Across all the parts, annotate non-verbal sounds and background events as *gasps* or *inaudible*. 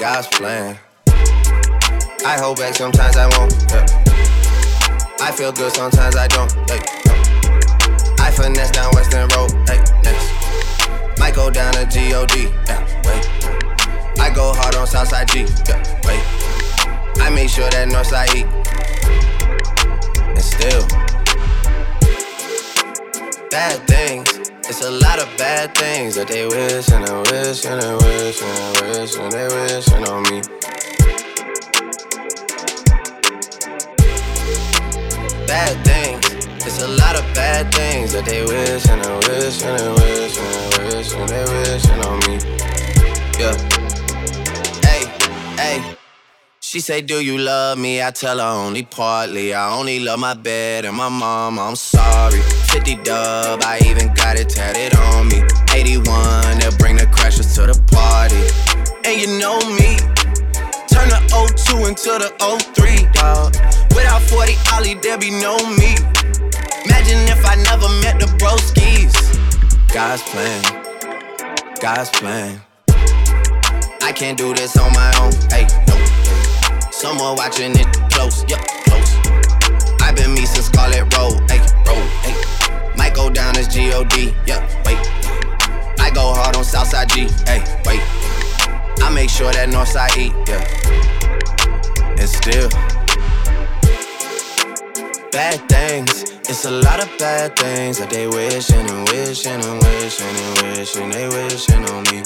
God's plan. I hold back sometimes I won't. Yeah. I feel good sometimes I don't. Hey, I finesse down Western Road. Hey, next. Might go down to God. Yeah, wait. I go hard on Southside G. Yeah, wait. I make sure that Northside E. And still, bad things. It's a lot of bad things that they wish and they wish and they wish and they wish and they wishing on me. Bad things. It's a lot of bad things that they wish and they wish and they wish and they wish and they wishing on me. Yeah. Hey, hey. She say, Do you love me? I tell her only partly. I only love my bed and my mom. I'm sorry. 50 dub, I even got it tatted on me. 81, they'll bring the crashers to the party. And you know me, turn the 02 into the 03, dog. Without 40 Ollie, there be no me. Imagine if I never met the broskies. God's plan, God's plan. I can't do this on my own. Hey, no. Someone watching it close, yeah, been me since Scarlet Road, hey, road, hey. Might go down as G-O-D, yeah, wait. I go hard on Southside G, hey, wait. I make sure that Northside E, yeah. And still, bad things. It's a lot of bad things that they wishing and wishing and wishing and wishing they wishing on me.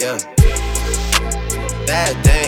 Yeah. Yeah bad things.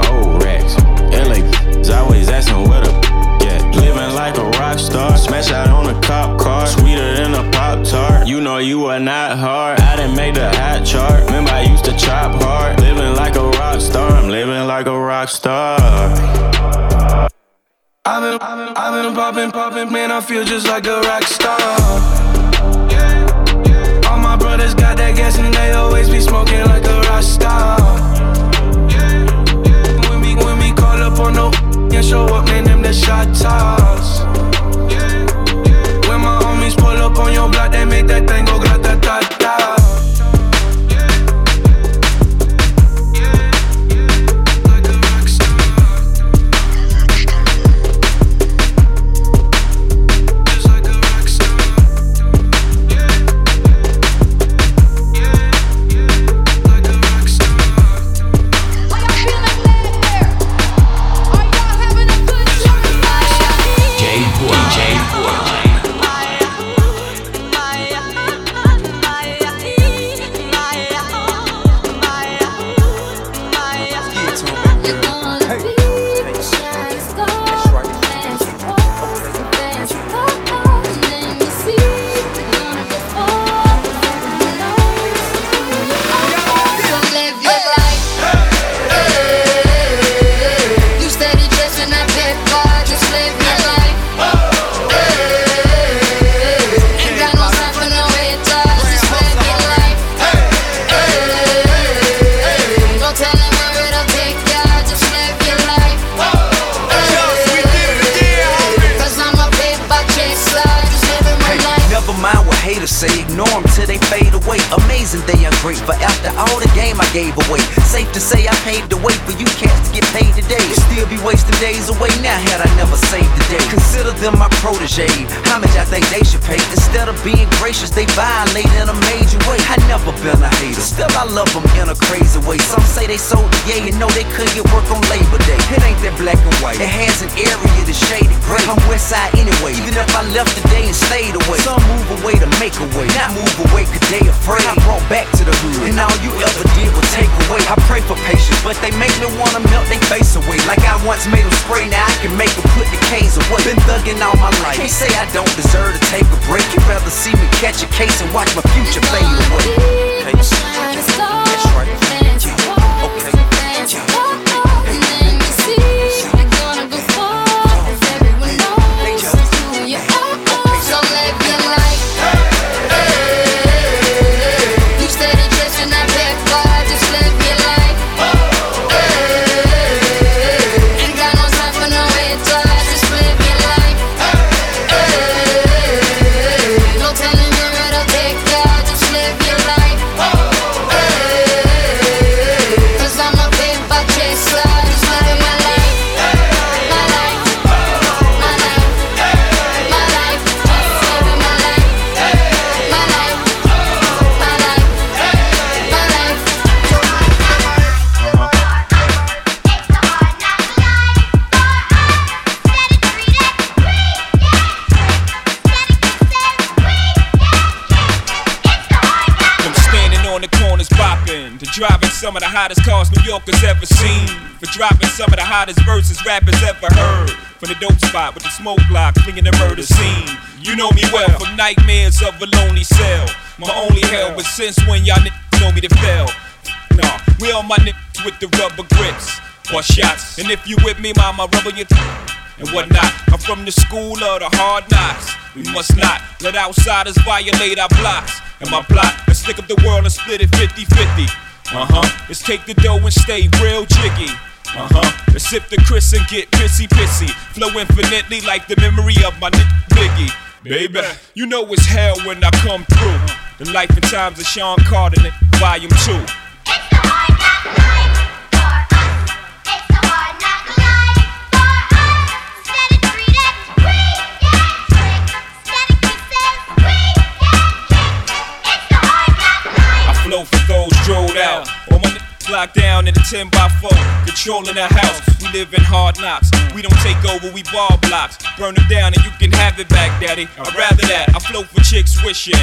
always asking where the yeah. Living like a rock star, smash out on a cop car, sweeter than a pop tart. You know you are not hard. I didn't make the hot chart. Remember I used to chop hard. Living like a rock star, I'm living like a rock star. I've been, I've been, I've been popping, popping, man. I feel just like a rock star. Say they sold the yay and know they couldn't get work on Labor Day. It ain't that black and white. It has an area that's shaded gray. I'm West Side anyway, even if I left today and stayed away. Some move away to make a way, not move away cause they afraid. I brought back to the hood, and all you ever did was take away. I pray for patience, but they make me wanna melt their face away. Like I once made them spray, now I can make them put the canes away. Been thugging all my life, can't say I don't deserve to take a break. You'd rather see me catch a case and watch my future fade away. Hey, hottest verses rappers ever heard. From the dope spot with the smoke block, flinging the murder scene. You know me well from nightmares of a lonely cell. My only hell, but since when y'all niggas know me to fail? Nah, we all my niggas with the rubber grips or shots. And if you with me, mama, rubber your t- and whatnot. I'm from the school of the hard knocks. We must not let outsiders violate our blocks. And my plot is stick up the world and split it 50 50. Uh huh. Let's take the dough and stay real jiggy. Uh huh. Let's sip the Chris and get pissy pissy. Flow infinitely like the memory of my nigga Biggie. Baby, you know it's hell when I come through. The life and times of Sean Carter, volume 2. I flow for those drilled out. Locked down in a 10 by 4, controlling the house. Live in hard knocks. We don't take over, we ball blocks. Burn them down and you can have it back, daddy. I'd rather that. I flow for chicks wishing.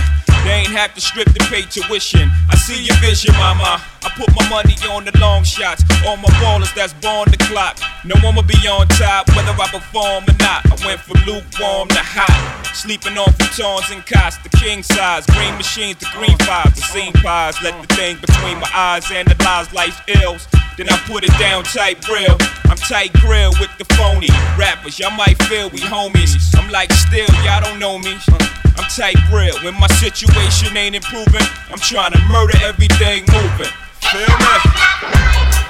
They ain't have to strip to pay tuition. I see your vision, mama. I put my money on the long shots. All my ballers that's born the clock. No one will be on top, whether I perform or not. I went from lukewarm to hot. Sleeping on futons and cots, the king size. Green machines, the green fives, the scene pies. Let the thing between my eyes analyze life's ills. Then I put it down tight real. I'm tight grill with the phony rappers. Y'all might feel we homies. I'm like still, y'all don't know me. I'm tight real. When my situation ain't improving, I'm trying to murder everything moving. Feel me?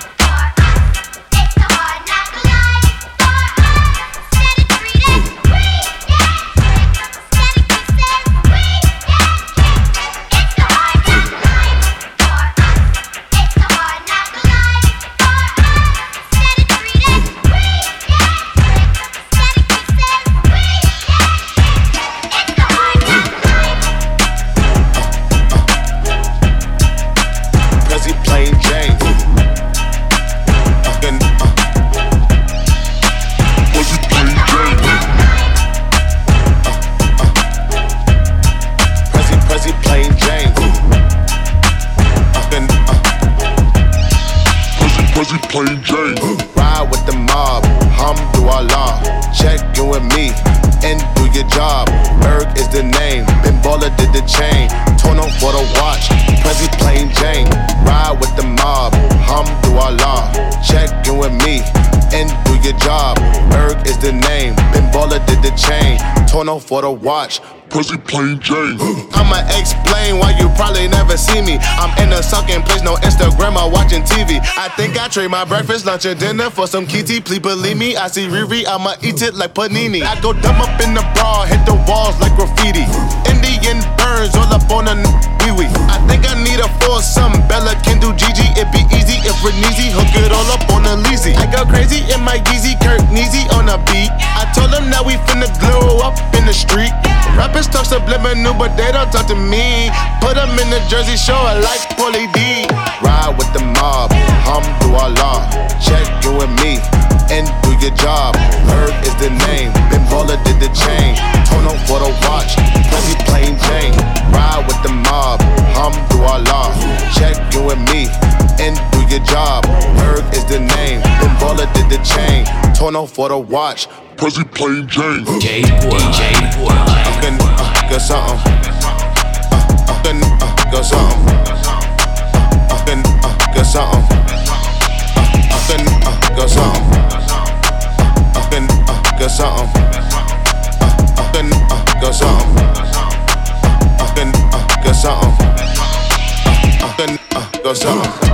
Watch. Prezi plain Jane. *gasps* I'ma explain why you probably never see me. I'm in a sucking place, no Instagram or watching TV. I think I trade my breakfast, lunch, and dinner for some kitty. Please believe me, I see Riri, I'ma eat it like panini. I go dumb up in the bra, hit the walls like graffiti. Indian burns all up on a wee. I think I need a foursome. Bella can do Gigi, it be easy if Reneezy hook it all up on a Leezy. I go crazy in my Yeezy, Kirk Neezy on a beat. I told them that we finna glow up in the street. Rappers talk subliminal, but they don't talk to me. Put them in the jersey, show it like Paulie D. Ride with the mob, Hamdulillah. Check you and me and your job. Herb is the name, Ben Baller did the chain. Torn on for the watch, Prezi plain Jane. Ride with the mob, Hamdulillah. Check you and me and do your job. Herb is the name, Ben Baller did the chain. Torn on for the watch, Prezi plain Jane. J DJ Portland. Fucking, uh, got something. Uh,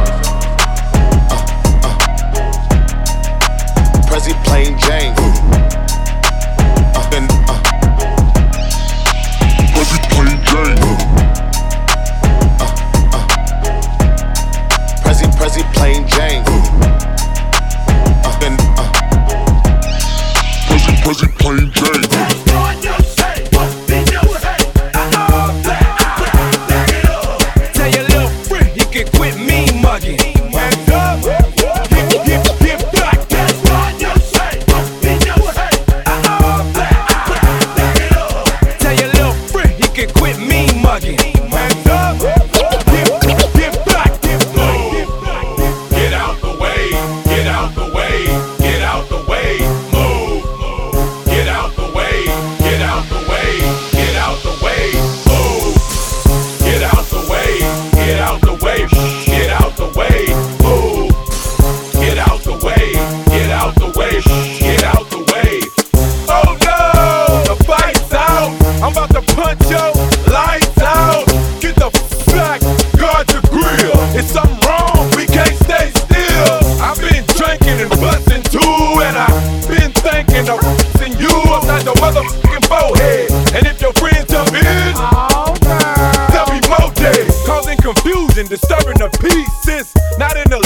not in illusion,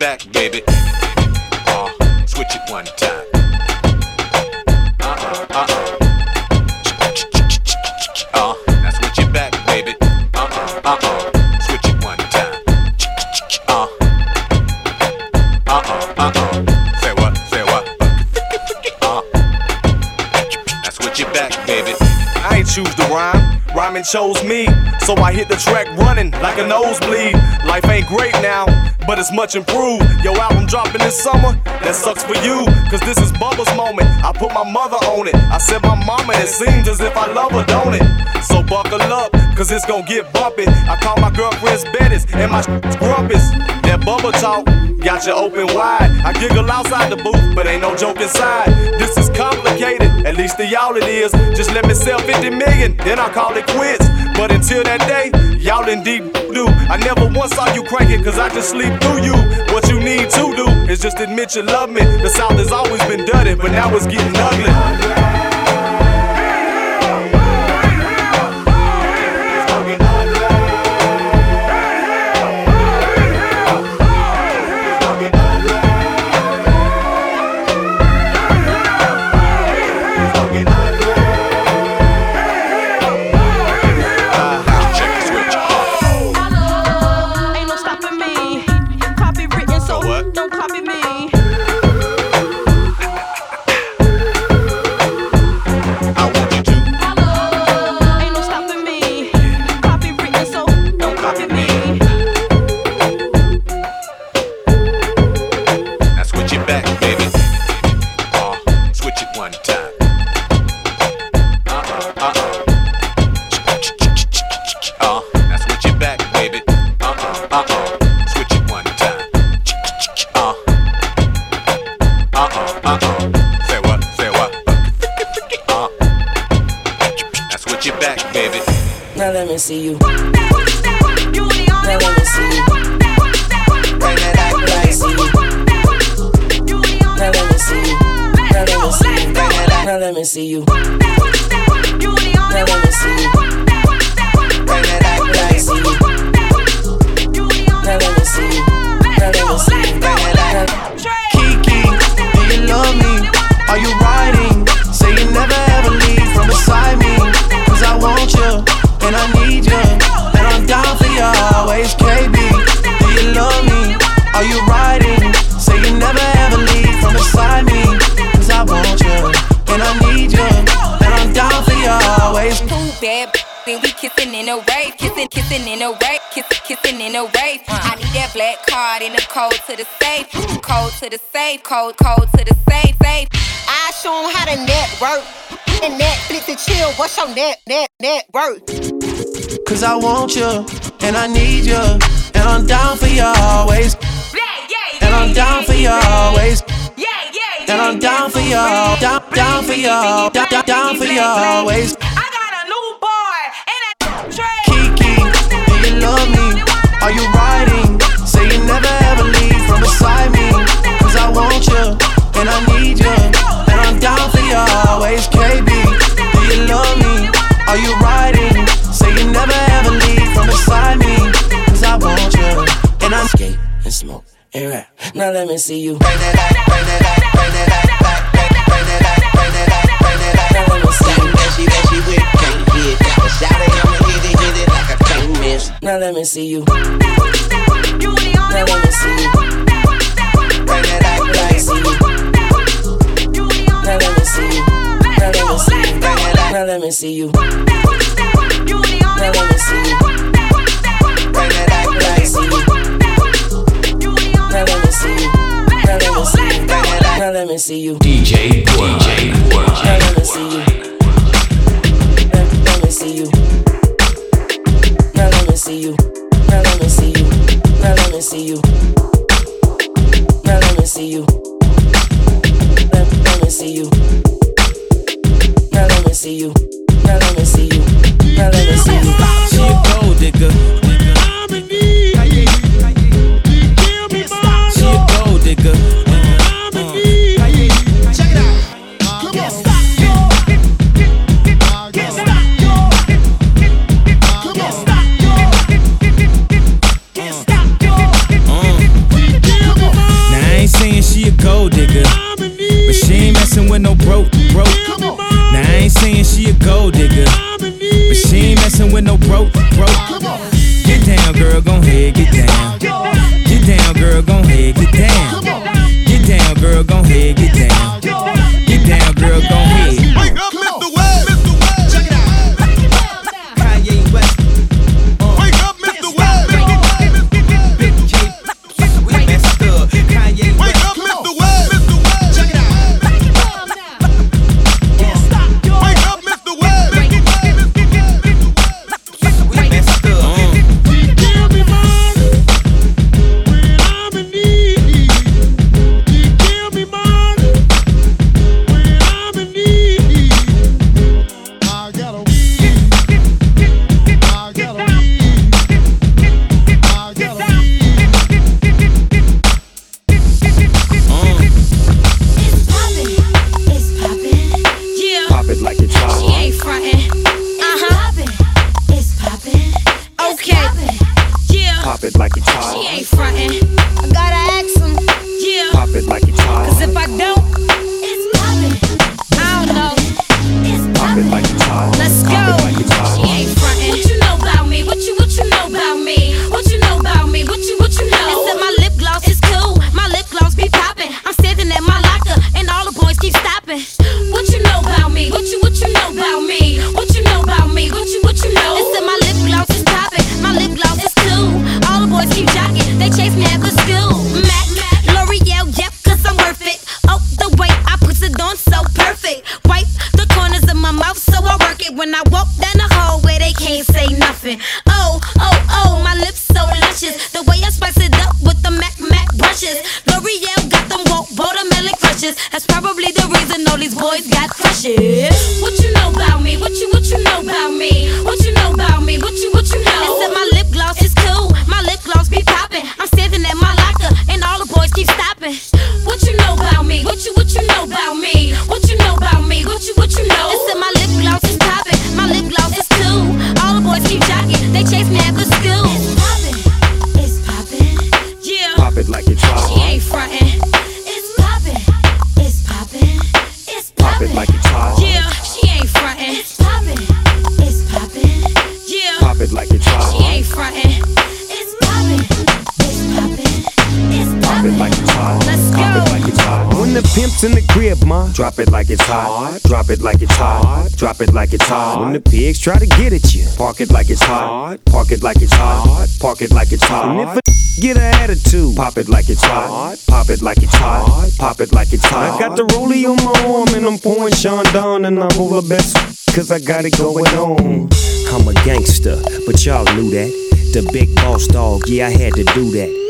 back, baby. Uh, switch it one time. Uh-uh, uh-uh. Uh, now switch it back, baby. Uh-uh, uh-uh. Switch it one time. Uh, uh-uh, uh-uh. Say what, say what? Uh, now switch it back, baby. I ain't choose the rhyme. Rhyming chose me, so I hit the track running like a nosebleed. Life ain't great now, but it's much improved. Yo, album dropping this summer, that sucks for you, cause this is Bubba's moment. I put my mother on it, I said my mama, it seems as if I love her, don't it? So buckle up, cause it's gonna get bumpy. I call my girlfriend's Bettis, and my grumpus. That Bubba talk got you open wide. I giggle outside the booth, but ain't no joke inside. This is complicated, at least to y'all it is. Just let me sell 50 million, then I'll call it quits. But until that day, y'all in deep do. I never once saw you cranking, cause I just sleep through you. What you need to do is just admit you love me. The South has always been dirty, but now it's getting ugly. To the safe, cold to the safe, cold, cold to the safe, safe. I show 'em how to network. And Netflix and chill. What's your net, net, net worth? Cause I want you, and I need you. And I'm down for you always. And I'm down for you always. And I'm down for you, down, down for you, down, down, down for you always. Want you, and I need you. And I'm down for you always, KB. Do you love me? Are you riding? Say you never ever leave from beside me. Cause I want you, and I'm skate and smoke and rap. Now let me see you. Bring bring bring. Bring bring bring. Now let me see you. That she, that she with can't hit. Got a shot at him and hit it, hit it like I can't miss. Now let me see you. You Now let me see you. Now let me see you. Now let me see you. Now let me see you. Now let me see you. Now let me see you. Now let me see you. DJ DJ Now let me see you. broke, broke. Drop it like it's hot. Drop it like it's hot. Drop it like it's hot. When the pigs try to get at you, park it like it's hot. Park it like it's hot. Park it like it's hot. And if a *laughs* get an attitude, pop it like it's hot. Pop it like it's hot. Pop it like it's hot. I got the rollie on my arm and I'm pouring Sean down and I roll the best *laughs* cause I got it going on. I'm a gangster, but y'all knew that. The big boss dog, yeah, I had to do that.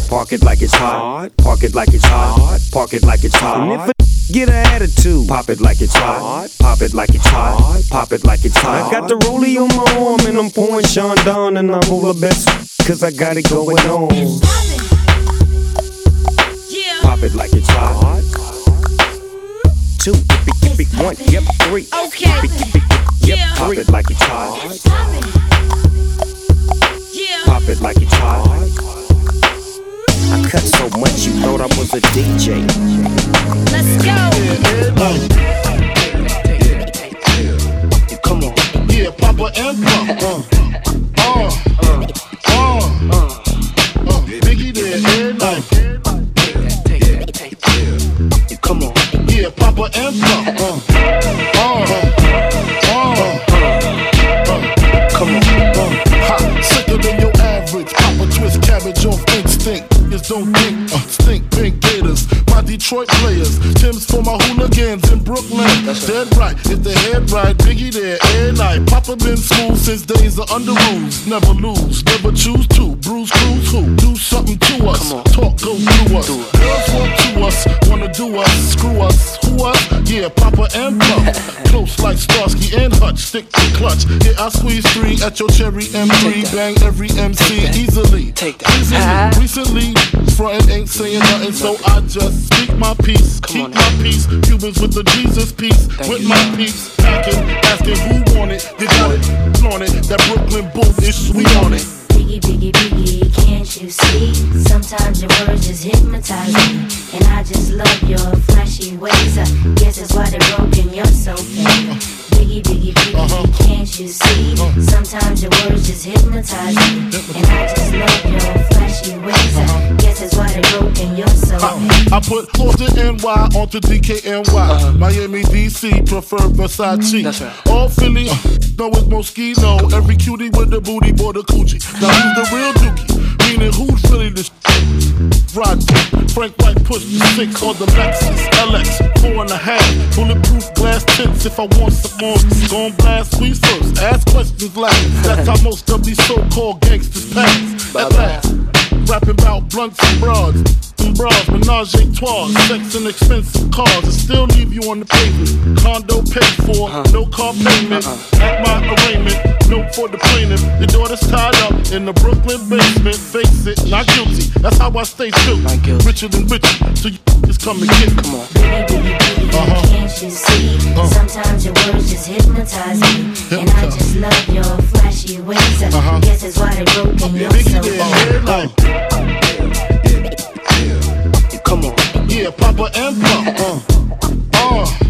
park it like it's hot. Park it like it's hot. Park it like it's hot. And if a get an attitude, pop it like it's hot. Pop it like it's hot. Pop it like it's hot. I got the rollie on my arm and I'm pouring Sean down and I roll the best cause I got it going on. Pop it like it's hot. Two, yippee, yippee, one, yep, three. Okay. Yippee, yippee, yep, pop it like it's hot. Pop it like it's hot. I cut so much you thought I was a DJ. Let's go. Come on. Yeah, Papa and Pump. under rules, never lose, never choose to. Bruise, cruise, who? Do something to us. Talk, go through us. Girls want to us, wanna do us, screw us, who us? Yeah, Papa and Pump. *laughs* Close like Starsky and Hutch, stick to clutch. Yeah, I squeeze three at your cherry M3, bang every MC easily. Take that. Recently, frontin' ain't saying nothing, so I just speak my peace, keep my peace. Cubans with the Jesus peace, with my peace. Packing, asking who want it, they got it, flaunt it. That Brooklyn booth is sweet on it. Biggie, biggie, biggie, can't you see? Sometimes your words just hypnotize me. And I just love your flashy ways. I guess that's why they're broken, you're so fake. Biggie, biggie, biggie, uh-huh. can't you see? Uh-huh. Sometimes your words just hypnotize me. And I just love your flashy ways. Uh-huh. I guess that's why they're broken, you're so fake. I put Florida NY onto DKNY. Miami, DC, prefer Versace. Mm-hmm. That's right. All Philly, uh, know it's Moschino. Every cutie with the booty, boy, the coochie. Now who's the real dookie? Meaning who's really the Rod Frank White push the six on the Lexus LX, four and a half. Bulletproof glass tips if I want some more. Gon' blast squeeze first, ask questions last. That's how most of these so-called gangsters pass. At last, rapping about blunts and broads. And bras, menage a trois, sex and expensive cars, and still leave you on the pavement. Condo paid for, uh-huh. no car payment. Uh-huh. At my arraignment, note for the plaintiff. Your daughter's tied up in the Brooklyn basement. Face it, not guilty. That's how I stay still. Richer than richer, so you just come and get. Come on. Uh-huh. Can't you see? Uh-huh. Sometimes your words just hypnotize me. And I just love your flashy ways. I guess that's why they're broken, you're so fake. Come Yeah, Papa and uh, uh, uh,